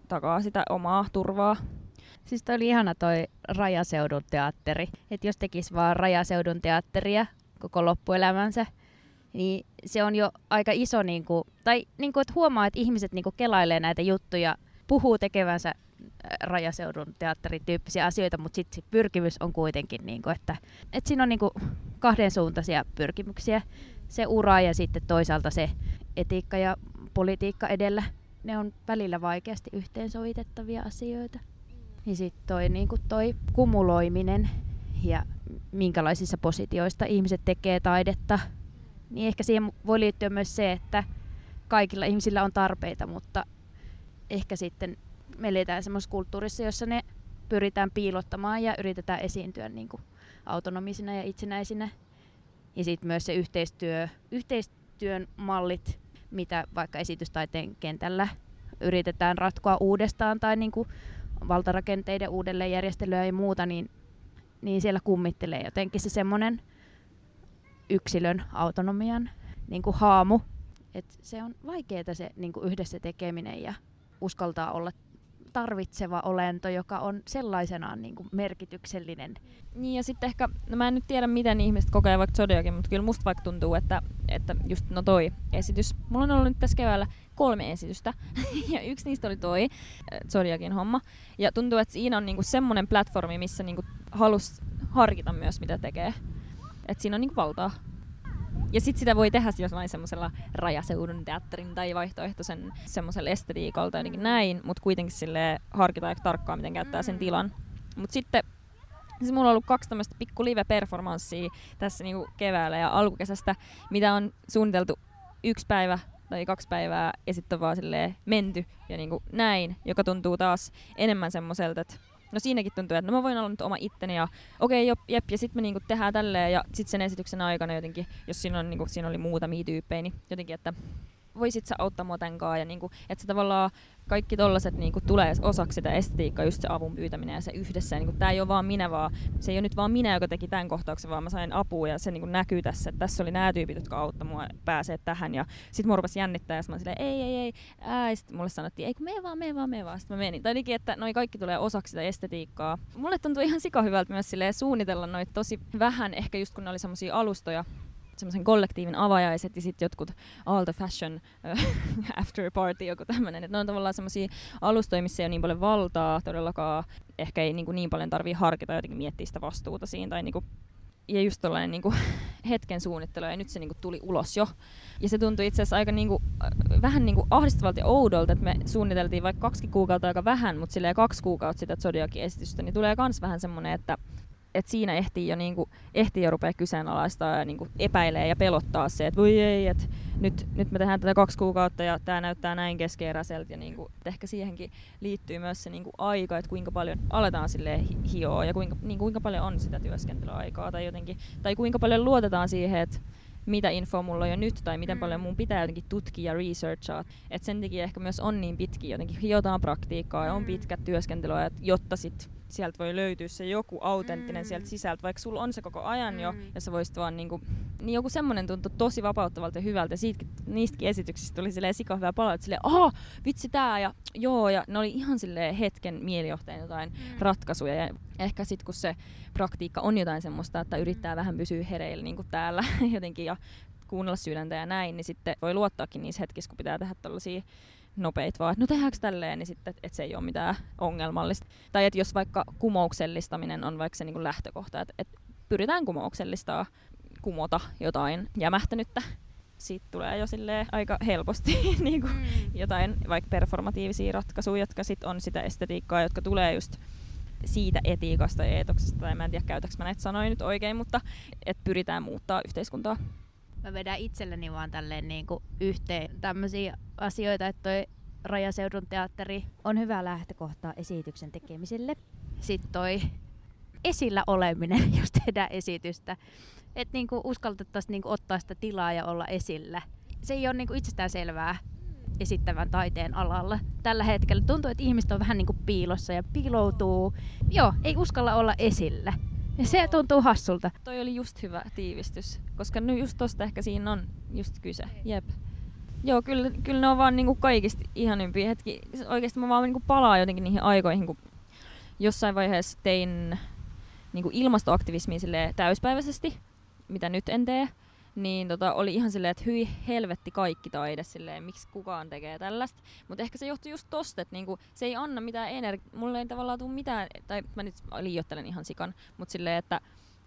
takaa sitä omaa turvaa. Siis toi oli ihana toi Rajaseudun teatteri. Että jos tekisi vaan Rajaseudun teatteria koko loppuelämänsä, niin se on jo aika iso, niinku, tai niinku, että huomaa, että ihmiset niinku kelailee näitä juttuja, puhuu tekevänsä rajaseudun teatterin tyyppisiä asioita, mutta sitten sit pyrkimys on kuitenkin, niinku, että, että siinä on niinku kahden suuntaisia pyrkimyksiä. Se ura ja sitten toisaalta se etiikka ja politiikka edellä. Ne on välillä vaikeasti yhteensovitettavia asioita. Ja sitten toi, niinku toi kumuloiminen ja minkälaisissa positioista ihmiset tekee taidetta, niin ehkä siihen voi liittyä myös se, että kaikilla ihmisillä on tarpeita, mutta ehkä sitten me eletään semmoisessa kulttuurissa, jossa ne pyritään piilottamaan ja yritetään esiintyä niin kuin autonomisina ja itsenäisinä. Ja sitten myös se yhteistyö, yhteistyön mallit, mitä vaikka esitystaiteen kentällä yritetään ratkoa uudestaan tai niin valtarakenteiden uudelleenjärjestelyä ja muuta, niin, niin siellä kummittelee jotenkin se semmoinen yksilön autonomian niin kuin haamu. Et se on vaikeaa se niin kuin yhdessä tekeminen ja uskaltaa olla tarvitseva olento, joka on sellaisenaan niin kuin merkityksellinen. Niin ja sitten ehkä, no mä en nyt tiedä miten ihmiset kokee vaikka Zodiakin, mutta kyllä musta vaikka tuntuu, että, että just no toi esitys. Mulla on ollut nyt tässä keväällä kolme esitystä ja yksi niistä oli toi äh, Zodiakin homma. Ja tuntuu, että siinä on niinku semmoinen platformi, missä niinku halus harkita myös mitä tekee. Että siinä on niinku valtaa. Ja sitten sitä voi tehdä jollain semmoisella rajaseudun teatterin tai vaihtoehtoisen semmoisella estetiikalla tai jotenkin näin, mutta kuitenkin sille harkita aika tarkkaan, miten käyttää sen tilan. Mutta sitten siis mulla on ollut kaksi tämmöistä pikku live-performanssia tässä niinku keväällä ja alkukesästä, mitä on suunniteltu yksi päivä tai kaksi päivää ja sitten vaan menty ja niinku näin, joka tuntuu taas enemmän semmoiselta, että no siinäkin tuntuu, että no mä voin olla nyt oma itteni ja okei, okay, jep, ja sitten me niinku tehdään tälleen ja sitten sen esityksen aikana jotenkin, jos siinä, on, niinku, siinä oli muutamia tyyppejä, niin jotenkin, että voisit sä auttaa kanssa, ja niinku, että se tavallaan kaikki tollaset niinku tulee osaksi sitä estetiikkaa, just se avun pyytäminen ja se yhdessä. Niinku, tämä ei ole vaan minä, vaan se ei ole nyt vaan minä, joka teki tämän kohtauksen, vaan mä sain apua ja se niinku näkyy tässä, että tässä oli nämä tyypit, jotka auttoi mua pääsee tähän. Ja sitten mua rupesi jännittää ja mä silleen, ei, ei, ei. Ää, ja sitten mulle sanottiin, ei kun me vaan, me vaan, me vaan. Sitten mä menin. Tai jotenkin, että noi kaikki tulee osaksi sitä estetiikkaa. Mulle tuntuu ihan sika hyvältä myös suunnitella noita tosi vähän, ehkä just kun ne oli semmoisia alustoja, semmoisen kollektiivin avajaiset ja sitten jotkut all the fashion uh, after party, joku tämmöinen. Ne on tavallaan semmoisia alustoja, missä ei ole niin paljon valtaa todellakaan. Ehkä ei niin, kuin niin paljon tarvii harkita jotenkin miettiä sitä vastuuta siinä. Tai niin kuin, ja just tällainen niin kuin, hetken suunnittelu ja nyt se niin kuin, tuli ulos jo. Ja se tuntui itse asiassa aika niin kuin, vähän niin kuin ahdistavalta ja oudolta, että me suunniteltiin vaikka kaksi kuukautta aika vähän, mutta silleen kaksi kuukautta sitä Zodiakin esitystä, niin tulee myös vähän semmoinen, että et siinä ehtii jo, niinku, ehtii jo rupea kyseenalaistaa ja niinku, epäilee ja pelottaa se, että voi ei, että nyt, nyt me tehdään tätä kaksi kuukautta ja tämä näyttää näin keskeeräiseltä. Ja niinku, ehkä siihenkin liittyy myös se niinku, aika, että kuinka paljon aletaan sille hioa ja kuinka, niin kuinka paljon on sitä työskentelyaikaa tai, jotenkin, tai kuinka paljon luotetaan siihen, että mitä infoa mulla on jo nyt tai miten paljon mun pitää jotenkin tutkia ja researchaa. Et sen takia ehkä myös on niin pitki, jotenkin hiotaan praktiikkaa ja on pitkät työskentelyajat, jotta sitten sieltä voi löytyä se joku autenttinen mm. sieltä sisältä, vaikka sulla on se koko ajan jo, mm. ja sä voisit vaan niinku, niin joku semmonen tuntui tosi vapauttavalta ja hyvältä, ja siitäkin, niistäkin esityksistä tuli silleen sika hyvää palautetta, silleen, aha, vitsi tää, ja joo, ja ne oli ihan silleen hetken mielijohteen jotain mm. ratkaisuja, ja ehkä sit kun se praktiikka on jotain semmoista, että yrittää vähän pysyä hereillä niin kuin täällä jotenkin, ja kuunnella sydäntä ja näin, niin sitten voi luottaakin niissä hetkissä, kun pitää tehdä tällaisia nopeita vaan, että no tehdäänkö tälleen, niin sitten, että se ei ole mitään ongelmallista. Tai että jos vaikka kumouksellistaminen on vaikka se niin kuin lähtökohta, että, että pyritään kumouksellistaa kumota jotain jämähtänyttä. Siitä tulee jo aika helposti niin kuin mm. jotain vaikka performatiivisia ratkaisuja, jotka sit on sitä estetiikkaa, jotka tulee just siitä etiikasta ja eetoksesta, tai mä en tiedä käytäks mä näitä sanoja nyt oikein, mutta että pyritään muuttaa yhteiskuntaa. Mä vedän itselleni vaan tälleen niin kuin yhteen tämmöisiä asioita, että toi Rajaseudun teatteri on hyvä lähtökohta esityksen tekemiselle. Sitten toi esillä oleminen, jos tehdään esitystä. Että niinku uskaltettaisiin niinku ottaa sitä tilaa ja olla esillä. Se ei ole niinku itsestään selvää esittävän taiteen alalla. Tällä hetkellä tuntuu, että ihmiset on vähän niinku piilossa ja piiloutuu. Joo, ei uskalla olla esillä. Ja se tuntuu hassulta. Toi oli just hyvä tiivistys, koska nyt just tosta ehkä siinä on just kyse. Jep. Joo, kyllä, kyllä ne on vaan niinku kaikista ihanimpia hetki. Oikeasti mä vaan niinku palaan jotenkin niihin aikoihin, kun jossain vaiheessa tein niinku ilmastoaktivismia täyspäiväisesti, mitä nyt en tee. Niin tota, oli ihan silleen, että hyi helvetti kaikki taide silleen, miksi kukaan tekee tällaista. Mutta ehkä se johtuu just tosta, että niinku, se ei anna mitään energiaa. Mulle ei tavallaan tule mitään, tai mä nyt liioittelen ihan sikan, mutta silleen, että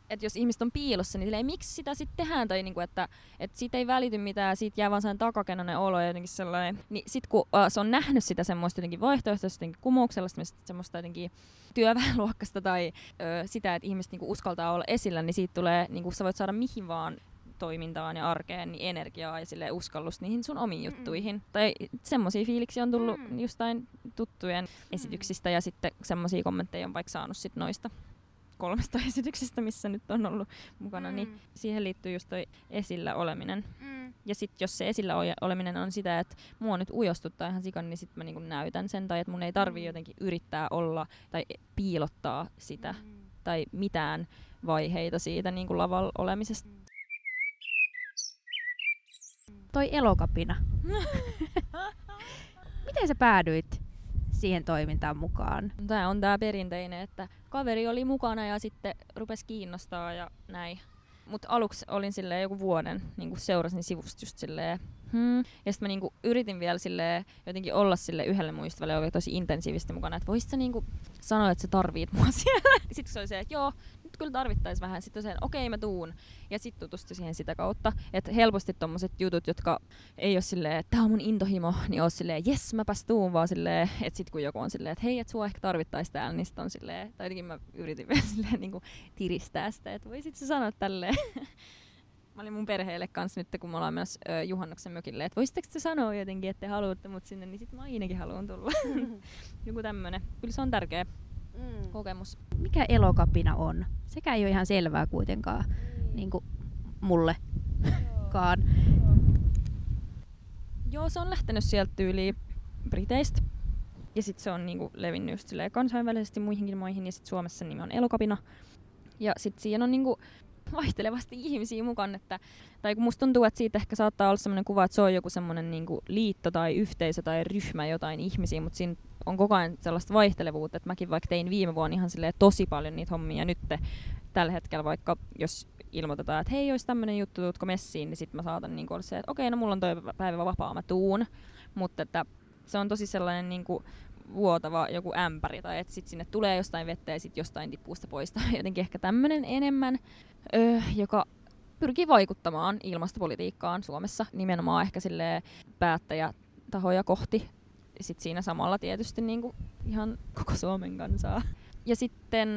että jos ihmiset on piilossa, niin silleen, miksi sitä sitten tehdään, tai niinku, että, että siitä ei välity mitään, siitä jää vaan sellainen takakenoinen olo ja jotenkin sellainen. Niin sit kun uh, se on nähnyt sitä semmoista jotenkin vaihtoehtoista, jotenkin kumouksellista, semmoista jotenkin työväenluokkasta tai ö, sitä, että ihmiset niinku uskaltaa olla esillä, niin siitä tulee, niinku, sä voit saada mihin vaan toimintaan ja arkeen niin energiaa ja sille uskallus niihin sun omiin juttuihin. Mm. Tai semmoisia fiiliksiä on tullut mm. jostain tuttujen esityksistä ja sitten semmoisia kommentteja on vaikka saanut sit noista kolmesta esityksestä, missä nyt on ollut mukana, niin mm. niin siihen liittyy just toi esillä oleminen. Mm. Ja sitten jos se esillä oleminen on sitä, että mua nyt ujostuttaa ihan sikan, niin sitten mä niinku näytän sen, tai että mun ei tarvi mm. jotenkin yrittää olla tai piilottaa sitä, mm. tai mitään vaiheita siitä niinku lavalla olemisesta. Mm. Toi elokapina. Miten sä päädyit siihen toimintaan mukaan? Tämä on tämä perinteinen, että kaveri oli mukana ja sitten rupesi kiinnostaa ja näin. Mutta aluksi olin silleen joku vuoden, niin seurasin sivusta just silleen, hmm. Ja sitten mä niinku yritin vielä silleen, jotenkin olla sille yhdelle muistavalle, oli tosi intensiivisesti mukana, että voisit sä niinku sanoa, että sä tarvit mua siellä. Sitten se oli se, että joo, nyt kyllä tarvittaisi vähän. Sitten se, okei okay, mä tuun. Ja sitten tutustu siihen sitä kautta. Että helposti tommoset jutut, jotka ei ole silleen, että tää on mun intohimo, niin on silleen, jes mäpäs tuun, vaan silleen, että sit kun joku on silleen, että hei, että sua ehkä tarvittaisi täällä, niin on silleen, tai jotenkin mä yritin vielä silleen niin kuin tiristää sitä, että voisit sä sanoa tälleen. mä olin mun perheelle kanssa nyt, kun me ollaan myös ö, juhannuksen mökille, että voisitteko te sanoa jotenkin, että te haluatte mut sinne, niin sit mä ainakin haluan tulla. Joku tämmönen. Kyllä se on tärkeä mm. kokemus. Mikä elokapina on? Sekä ei ole ihan selvää kuitenkaan mm. niin kuin mullekaan. Joo, se on lähtenyt sieltä yli Briteistä. Ja sitten se on niinku levinnyt just kansainvälisesti muihinkin maihin. Ja sitten Suomessa nimi on Elokapina. Ja sitten siihen on niinku vaihtelevasti ihmisiä mukaan. Että, tai kun musta tuntuu, että siitä ehkä saattaa olla sellainen kuva, että se on joku semmoinen niinku liitto tai yhteisö tai ryhmä jotain ihmisiä, mutta siinä on koko ajan sellaista vaihtelevuutta, että mäkin vaikka tein viime vuonna ihan tosi paljon niitä hommia, ja nyt tällä hetkellä vaikka, jos ilmoitetaan, että hei, olisi tämmöinen juttu, tuutko messiin, niin sitten mä saatan niin olla se, että okei, no mulla on toi päivä vapaa, mä tuun. Mutta että se on tosi sellainen niin kuin vuotava joku ämpäri, tai että sitten sinne tulee jostain vettä ja sitten jostain tippuu sitä pois. Jotenkin ehkä tämmöinen enemmän, öö, joka pyrkii vaikuttamaan ilmastopolitiikkaan Suomessa, nimenomaan ehkä sille päättäjätahoja kohti. Sitten siinä samalla tietysti niin kuin ihan koko Suomen kansaa. Ja sitten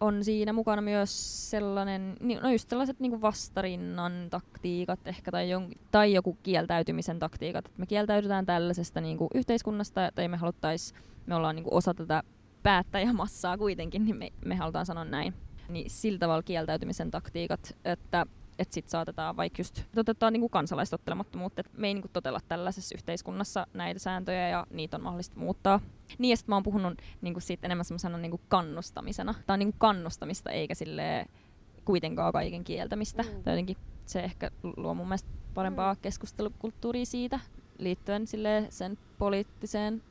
on siinä mukana myös sellainen, no just sellaiset niin vastarinnan taktiikat ehkä tai, jon, tai joku kieltäytymisen taktiikat. Että me kieltäydytään tällaisesta niin kuin yhteiskunnasta tai me haluttais, me ollaan niin kuin osa tätä päättäjämassaa kuitenkin, niin me, me halutaan sanoa näin. Niin sillä tavalla kieltäytymisen taktiikat, että että sitten saatetaan vaikka just toteuttaa niinku kansalaistottelemattomuutta, että me ei niinku totella tällaisessa yhteiskunnassa näitä sääntöjä ja niitä on mahdollista muuttaa. Niin ja sitten mä oon puhunut niinku siitä enemmän semmoisena niinku kannustamisena. Tämä on niinku kannustamista eikä sille kuitenkaan kaiken kieltämistä. Mm. Tai jotenkin se ehkä luo mun mielestä parempaa mm. keskustelukulttuuria siitä liittyen sille sen poliittiseen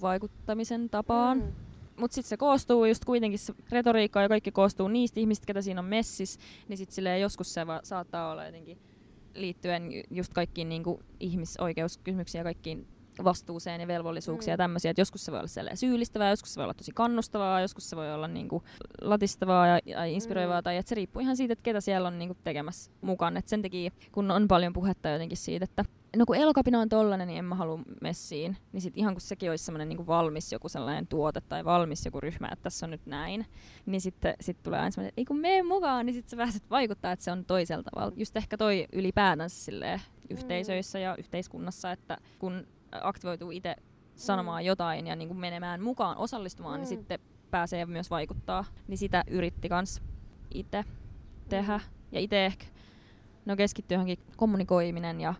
vaikuttamisen tapaan. Mm. Mutta sitten se koostuu just kuitenkin, se retoriikka ja kaikki koostuu niistä ihmistä, ketä siinä on messis, niin sitten joskus se va- saattaa olla jotenkin liittyen just kaikkiin niinku ihmisoikeuskysymyksiin ja kaikkiin vastuuseen ja velvollisuuksia mm. ja tämmöisiä. Että joskus se voi olla syyllistävää, joskus se voi olla tosi kannustavaa, joskus se voi olla niinku latistavaa ja, ja inspiroivaa. Mm. Tai että se riippuu ihan siitä, että ketä siellä on niinku tekemässä mukaan. Et sen takia, kun on paljon puhetta jotenkin siitä, että no kun elokapina on tollanen, niin en mä halua messiin. Niin sit ihan kun sekin olisi semmoinen niin valmis joku sellainen tuote tai valmis joku ryhmä, että tässä on nyt näin, niin sitten sit tulee aina semmoinen, että ei kun mene mukaan, niin sitten sä pääset vaikuttaa, että se on toisella tavalla. Just ehkä toi ylipäätänsä silleen yhteisöissä ja yhteiskunnassa, että kun aktivoituu itse sanomaan mm. jotain ja niin kuin menemään mukaan, osallistumaan, niin mm. niin sitten pääsee myös vaikuttaa. Niin sitä yritti kans itse tehdä. Mm. Ja itse ehkä no keskittyy johonkin kommunikoiminen ja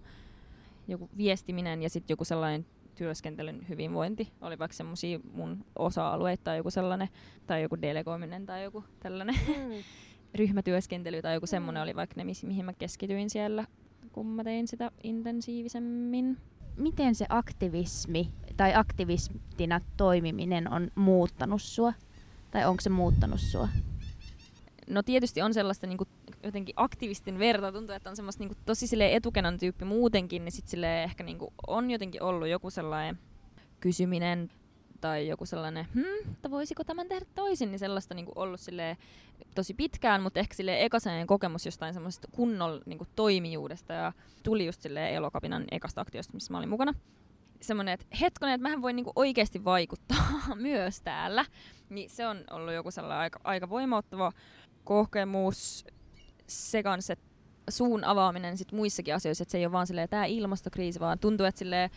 joku viestiminen ja sitten joku sellainen työskentelyn hyvinvointi. Oli vaikka semmoisia mun osa-alueita tai joku sellainen, tai joku delegoiminen tai joku tällainen mm. ryhmätyöskentely tai joku semmoinen mm. oli vaikka ne, mihin mä keskityin siellä, kun mä tein sitä intensiivisemmin. Miten se aktivismi tai aktivistina toimiminen on muuttanut sua? Tai onko se muuttanut sua? No tietysti on sellaista niin kuin, jotenkin aktivistin verta. Tuntuu, että on semmoista niin kuin, tosi sille etukenan tyyppi muutenkin, niin sitten ehkä niin kuin, on jotenkin ollut joku sellainen kysyminen tai joku sellainen, hmm, että voisiko tämän tehdä toisin, niin sellaista niin kuin ollut sille tosi pitkään, mutta ehkä sille ekaseinen kokemus jostain semmoisesta kunnon niin kuin toimijuudesta ja tuli just sille elokapinan ekasta aktiosta, missä mä olin mukana. Semmoinen, että hetkonen, että mähän voin niin kuin oikeasti vaikuttaa myös täällä, niin se on ollut joku sellainen aika, aika voimauttava kokemus. Se kanssa, että suun avaaminen sit muissakin asioissa, että se ei ole vaan silleen, tämä ilmastokriisi, vaan tuntuu, että silleen,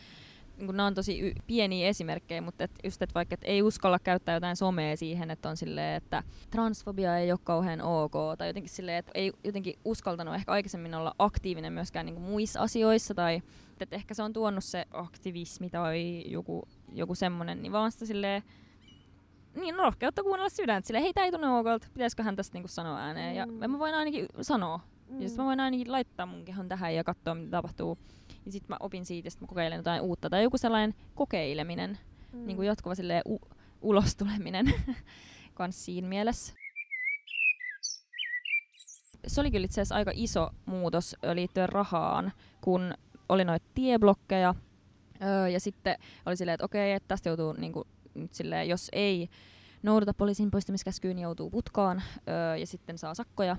niin nämä on tosi y- pieniä esimerkkejä, mutta et just, et vaikka et ei uskalla käyttää jotain somea siihen, että on silleen, että transfobia ei ole kauhean ok, tai jotenkin silleen, että ei jotenkin uskaltanut ehkä aikaisemmin olla aktiivinen myöskään niin muissa asioissa, tai että ehkä se on tuonut se aktivismi tai joku, joku semmoinen, niin vaan sitä silleen, niin rohkeutta kuunnella sydäntä. Silleen, hei, tää ei tunne okolta, pitäisiköhän tästä niinku sanoa ääneen. Mm. Ja mä voin ainakin sanoa. Mm. Ja sit mä voin ainakin laittaa mun kehon tähän ja katsoa, mitä tapahtuu. Ja sit mä opin siitä, että mä kokeilen jotain uutta. Tai joku sellainen kokeileminen, mm. niin kuin jatkuva silleen u- ulostuleminen kans siinä mielessä. Se oli kyllä itse asiassa aika iso muutos liittyen rahaan, kun oli noita tieblokkeja, Öö, ja sitten oli silleen, että okei, että tästä joutuu niinku, nyt silleen, jos ei noudata poliisin poistamiskäskyyn, niin joutuu putkaan öö, ja sitten saa sakkoja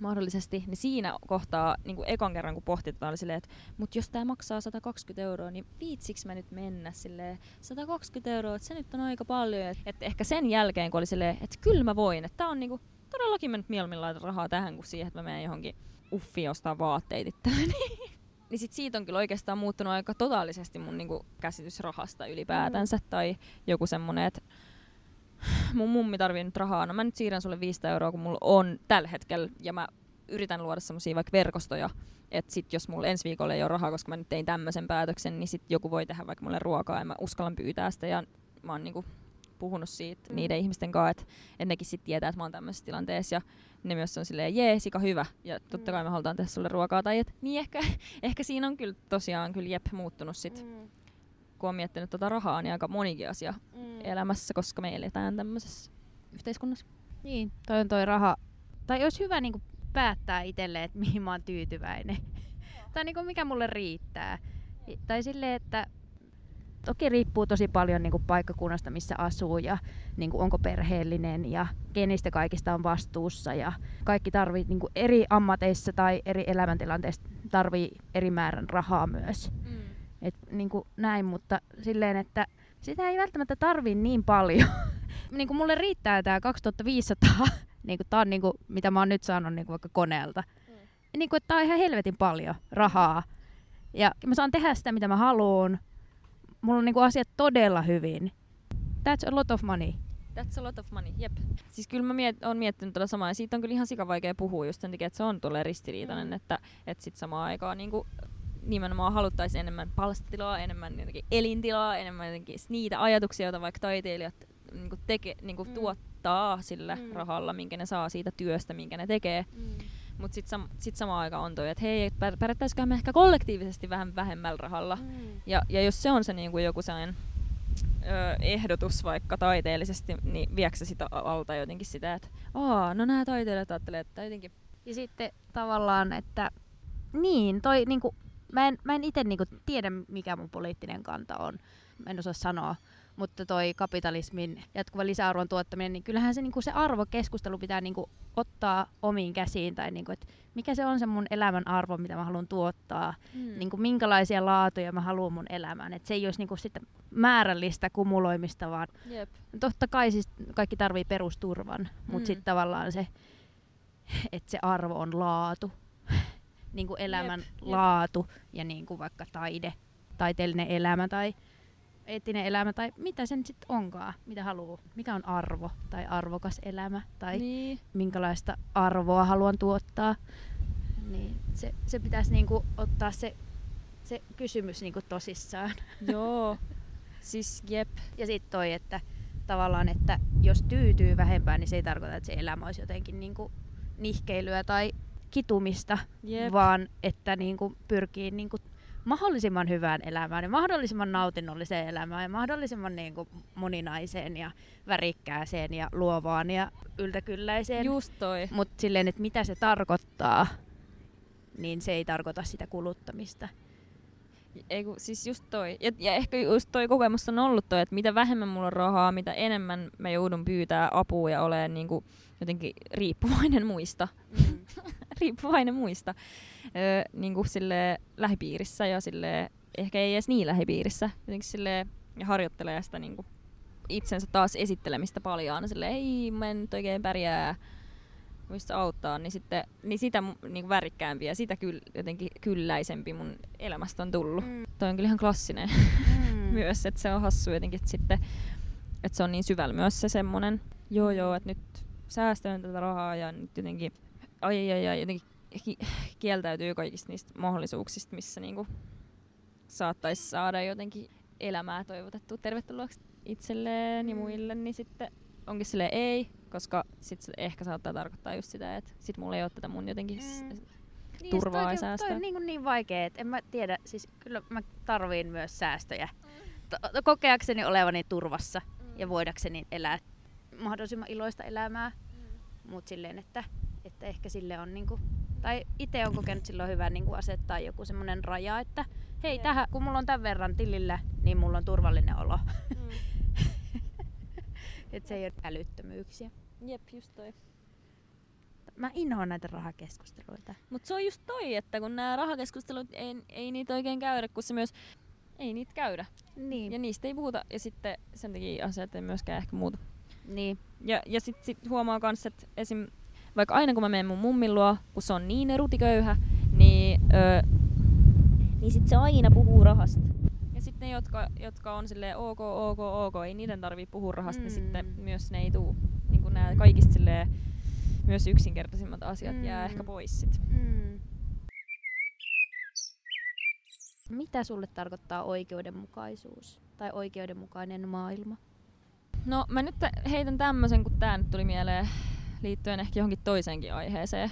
mahdollisesti, niin siinä kohtaa niin kuin ekan kerran kun pohtitetaan, oli silleen, että mut jos tämä maksaa 120 euroa, niin viitsiks mä nyt mennä silleen 120 euroa, että se nyt on aika paljon. Että et ehkä sen jälkeen, kun oli silleen, että kyllä mä voin, että tää on niinku, todellakin mä nyt mieluummin laitan rahaa tähän, kuin siihen, että mä menen johonkin uffiin ostaa vaatteet itselleni. niin sit siitä on kyllä oikeastaan muuttunut aika totaalisesti mun niinku käsitys rahasta ylipäätänsä. Mm. Tai joku semmonen, että mun mummi tarvii nyt rahaa, no mä nyt siirrän sulle 500 euroa, kun mulla on tällä hetkellä, ja mä yritän luoda semmosia vaikka verkostoja, että sit jos mulla ensi viikolla ei ole rahaa, koska mä nyt tein tämmöisen päätöksen, niin sit joku voi tehdä vaikka mulle ruokaa, ja mä uskallan pyytää sitä, ja mä oon niinku puhunut siitä mm. niiden ihmisten kanssa, että et nekin sitten tietää, että mä oon tämmöisessä tilanteessa ja ne myös on silleen, jee, sika hyvä ja totta kai me halutaan tehdä sulle ruokaa tai et, niin ehkä, ehkä siinä on kyllä tosiaan kyllä jep muuttunut sit, mm. kun on miettinyt tota rahaa, niin aika monikin asia mm. elämässä, koska me eletään tämmöisessä yhteiskunnassa. Niin, toi on toi raha, tai olisi hyvä niinku päättää itselle, että mihin mä oon tyytyväinen. tai niinku mikä mulle riittää. Tai silleen, että toki riippuu tosi paljon niin kuin paikkakunnasta, missä asuu ja niin kuin onko perheellinen ja kenistä kaikista on vastuussa. Ja kaikki tarvii niin kuin eri ammateissa tai eri elämäntilanteissa tarvii eri määrän rahaa myös. Mm. Et, niin kuin näin, mutta silleen, että sitä ei välttämättä tarvii niin paljon. niin kuin mulle riittää tämä 2500, niin kuin, tää on niin kuin, mitä mä oon nyt saanut niin kuin vaikka koneelta. Mm. Niin kuin, että tää on ihan helvetin paljon rahaa. Ja mä saan tehdä sitä, mitä mä haluan mulla on niinku asiat todella hyvin. That's a lot of money. That's a lot of money, jep. Siis kyllä mä miet, on miettinyt tätä samaa, ja siitä on kyllä ihan sikavaikea puhua just sen takia, että se on tulee ristiriitainen, mm. että, että sit samaan aikaan niinku, nimenomaan haluttaisiin enemmän palstatilaa, enemmän jotenkin elintilaa, enemmän jotenkin niitä ajatuksia, joita vaikka taiteilijat niinku teke, niinku mm. tuottaa sillä mm. rahalla, minkä ne saa siitä työstä, minkä ne tekee. Mm. Mutta sitten sam- sit samaan aikaan on toi, että hei, pärjättäisikö me ehkä kollektiivisesti vähän vähemmällä rahalla. Mm. Ja, ja jos se on se niinku joku sellainen ö, ehdotus vaikka taiteellisesti, niin viekö sitä alta jotenkin sitä, että aa, no nämä taiteilijat ajattelee, että jotenkin... Ja sitten tavallaan, että niin, toi niinku Mä en, mä en itse niinku tiedä, mikä mun poliittinen kanta on. Mä en osaa sanoa. Mutta toi kapitalismin jatkuva lisäarvon tuottaminen, niin kyllähän se, niinku se arvokeskustelu pitää niinku ottaa omiin käsiin. Tai niinku, että mikä se on se mun elämän arvo, mitä mä haluan tuottaa. Mm. Niinku, minkälaisia laatuja mä haluan mun elämään. Et se ei olisi niinku sitten määrällistä kumuloimista, vaan Jep. totta kai siis kaikki tarvii perusturvan, mutta Mm. sitten tavallaan se, että se arvo on laatu. niin kuin elämän Jep, jep. laatu ja niin kuin vaikka taide, taiteellinen elämä tai eettinen elämä tai mitä se nyt sitten onkaan, mitä haluaa. Mikä on arvo tai arvokas elämä tai Niin. minkälaista arvoa haluan tuottaa. Niin se, se pitäisi niinku ottaa se, se kysymys niinku tosissaan. Joo. Siis jep. Ja sitten toi, että tavallaan, että jos tyytyy vähempään, niin se ei tarkoita, että se elämä olisi jotenkin niinku nihkeilyä tai kitumista, Jep. vaan että niinku pyrkii niinku mahdollisimman hyvään elämään ja mahdollisimman nautinnolliseen elämään ja mahdollisimman niinku moninaiseen ja värikkääseen ja luovaan ja yltäkylläiseen. Just toi. Mutta silleen, että mitä se tarkoittaa, niin se ei tarkoita sitä kuluttamista. Ei kun, siis just toi. Ja, ja ehkä just toi kokemus on ollut toi, että mitä vähemmän mulla on rahaa, mitä enemmän mä joudun pyytää apua ja olen niinku jotenkin riippuvainen muista. Mm. riippuvainen muista. Öö, niinku sille lähipiirissä ja sille ehkä ei edes niin lähipiirissä. Jotenkin sille ja harjoittelee sitä niinku itsensä taas esittelemistä paljon. Sille ei mä en nyt oikein pärjää. Voisit sä auttaa, niin, sitten, niin sitä mu- niinku värikkäämpi ja sitä kyl, jotenkin kylläisempi mun elämästä on tullut. Mm. Toi on kyllä ihan klassinen Mm. myös, että se on hassu jotenkin, että sitten, että se on niin syvällä myös se semmonen, joo joo, että nyt säästän tätä rahaa ja nyt jotenkin, ai ai, ai jotenkin ki- kieltäytyy kaikista niistä mahdollisuuksista, missä niinku saattaisi saada jotenkin elämää toivotettua tervetulleeksi itselleen ja Mm. muille, niin sitten onkin sille ei, koska sit se ehkä saattaa tarkoittaa just sitä, että sit mulla ei ole tätä mun jotenkin Mm. Niin, turvaa toi, ja toi säästöä. on niin, niin vaikea, että en mä tiedä, siis kyllä mä tarviin myös säästöjä. To- kokeakseni olevani turvassa ja voidakseni elää mahdollisimman iloista elämää. Mutta silleen, että, että ehkä sille on niinku, tai itse on kokenut silloin hyvä niinku asettaa joku semmoinen raja, että hei, tähän, kun mulla on tämän verran tilillä, niin mulla on turvallinen olo. Mm. että se ei ole älyttömyyksiä. Jep, just toi. Mä inhoan näitä rahakeskusteluita. Mutta se on just toi, että kun nämä rahakeskustelut, ei, ei niitä oikein käydä, kun se myös, ei niitä käydä. Niin. Ja niistä ei puhuta, ja sitten sen takia asiat ei myöskään ehkä muuta. niin. Ja, ja sitten sit huomaa myös, että esim. Vaikka aina kun mä menen mun mummin luo, kun se on niin rutiköyhä, niin, öö, niin sitten se aina puhuu rahasta. Ja sitten ne, jotka, jotka on silleen ok, ok, ok, ei niiden tarvii puhua rahasta, mm. niin sitten Mm. myös ne ei tuu. Niin kuin nämä kaikista silleen, myös yksinkertaisimmat asiat mm. jää ehkä pois sit. Mm. Mitä sulle tarkoittaa oikeudenmukaisuus tai oikeudenmukainen maailma? No mä nyt heitän tämmöisen, kun tää nyt tuli mieleen liittyen ehkä johonkin toiseenkin aiheeseen.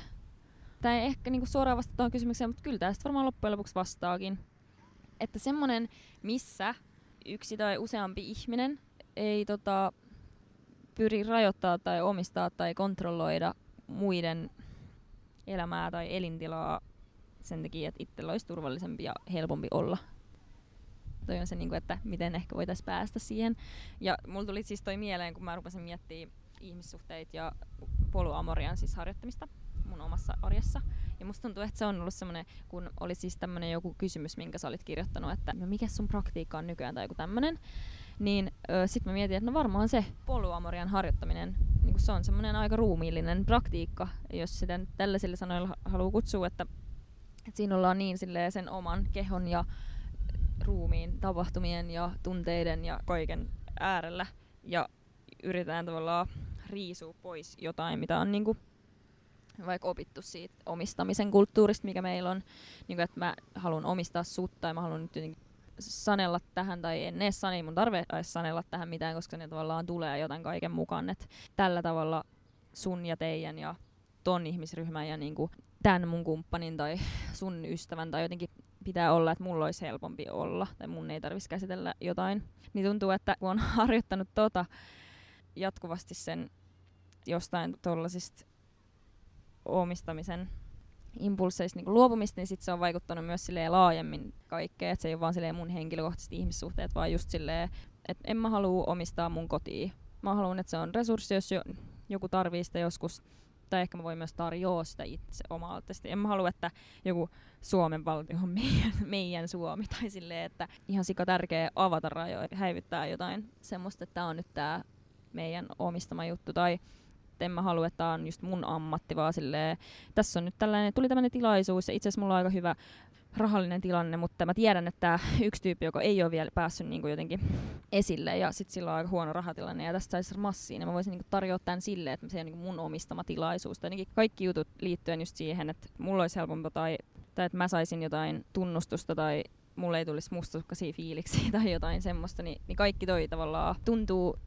Tää ei ehkä niinku suoraan vastata tuohon kysymykseen, mutta kyllä tästä varmaan loppujen lopuksi vastaakin. Että semmonen, missä yksi tai useampi ihminen ei tota, pyri rajoittaa tai omistaa tai kontrolloida muiden elämää tai elintilaa sen takia, että itsellä olisi turvallisempi ja helpompi olla. Toi on se, niinku, että miten ehkä voitaisiin päästä siihen. Ja mulla tuli siis toi mieleen, kun mä rupesin miettimään ihmissuhteita ja poluamorian siis harjoittamista mun omassa arjessa. Ja musta tuntuu, että se on ollut semmoinen, kun oli siis tämmönen joku kysymys, minkä sä olit kirjoittanut, että no mikä sun praktiikka on nykyään tai joku tämmönen. Niin ö, sit mä mietin, että no varmaan se poluamorian harjoittaminen, niin se on semmoinen aika ruumiillinen praktiikka, jos sitä nyt tällaisilla sanoilla haluaa kutsua, että, että siinä ollaan niin silleen sen oman kehon ja ruumiin tapahtumien ja tunteiden ja kaiken äärellä ja yritetään tavallaan riisua pois jotain, mitä on niinku vaikka opittu siitä omistamisen kulttuurista, mikä meillä on, niin kuin, että mä haluan omistaa sut tai mä haluan nyt jotenkin sanella tähän tai en edes sane, mun tarve edes sanella tähän mitään, koska ne tavallaan tulee jotain kaiken mukaan, että tällä tavalla sun ja teidän ja ton ihmisryhmän ja niinku tämän mun kumppanin tai sun ystävän tai jotenkin pitää olla, että mulla olisi helpompi olla tai mun ei tarvitsisi käsitellä jotain. Niin tuntuu, että kun on harjoittanut tota jatkuvasti sen jostain tollasista omistamisen impulseista niin luopumista, niin sit se on vaikuttanut myös laajemmin kaikkeen, että se ei ole vaan mun henkilökohtaiset ihmissuhteet, vaan just silleen, että en mä halua omistaa mun kotiin. Mä haluan, että se on resurssi, jos jo, joku tarvii sitä joskus, tai ehkä mä voin myös tarjoa sitä itse omaa En mä halua, että joku Suomen valtio on meidän, meidän Suomi, tai silleen, että ihan sika tärkeä avata rajoja, häivyttää jotain semmoista, että tämä on nyt tämä meidän omistama juttu, tai en mä halua, että tämä on just mun ammatti, vaan silleen, tässä on nyt tällainen, tuli tämmöinen tilaisuus, ja itse asiassa mulla on aika hyvä rahallinen tilanne, mutta mä tiedän, että yksi tyyppi, joka ei ole vielä päässyt niin kuin jotenkin esille ja sitten sillä on aika huono rahatilanne ja tästä saisi massiin, niin mä voisin niin kuin tarjota tämän silleen, että se on niin kuin mun omistama tilaisuus. Tai kaikki jutut liittyen just siihen, että mulla olisi helpompaa tai, tai että mä saisin jotain tunnustusta tai mulle ei tulisi mustasukkaisia fiiliksiä tai jotain semmoista, niin, niin kaikki toi tavallaan tuntuu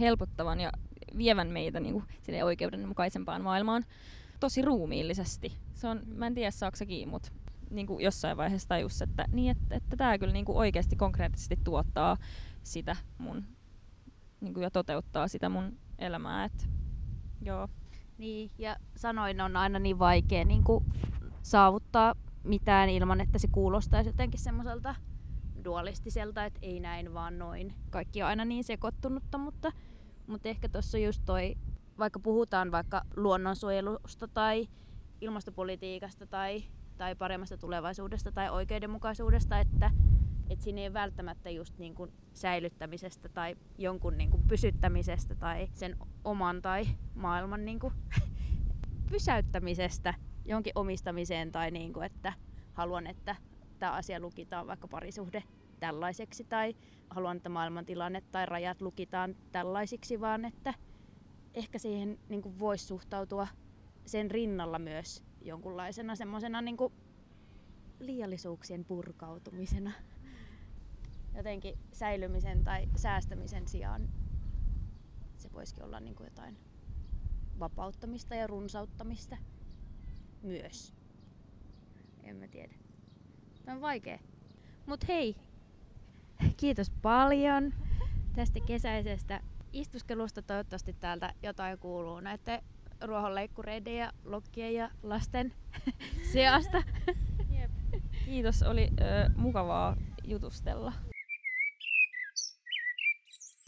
helpottavan ja vievän meitä niin kuin, oikeudenmukaisempaan maailmaan tosi ruumiillisesti. Se on, mä en tiedä saako se kiinni, mutta niin kuin jossain vaiheessa tajus, että, niin, että, että kyllä niin kuin oikeasti konkreettisesti tuottaa sitä mun niin kuin, ja toteuttaa sitä mun elämää. Et, joo. Niin, ja sanoin on aina niin vaikea niin kuin, saavuttaa mitään ilman, että se kuulostaisi jotenkin semmoiselta dualistiselta, että ei näin vaan noin. Kaikki on aina niin sekoittunutta, mutta, mutta ehkä tuossa just toi, vaikka puhutaan vaikka luonnonsuojelusta tai ilmastopolitiikasta tai tai paremmasta tulevaisuudesta tai oikeudenmukaisuudesta, että, että siinä ei välttämättä just niin kuin säilyttämisestä tai jonkun niin kuin pysyttämisestä tai sen oman tai maailman niin kuin pysäyttämisestä jonkin omistamiseen tai niin kuin, että haluan, että tämä asia lukitaan vaikka parisuhde tällaiseksi tai haluan, että maailmantilanne tai rajat lukitaan tällaisiksi, vaan että ehkä siihen niin voisi suhtautua sen rinnalla myös jonkunlaisena semmoisena niin liiallisuuksien purkautumisena. Jotenkin säilymisen tai säästämisen sijaan se voisikin olla niin kuin jotain vapauttamista ja runsauttamista myös. En mä tiedä. Tämä on vaikea. Mut hei, kiitos paljon tästä kesäisestä istuskelusta. Toivottavasti täältä jotain kuuluu näiden ruohonleikkureiden ja lokkien ja lasten sijasta. Jep. Kiitos, oli ö, mukavaa jutustella.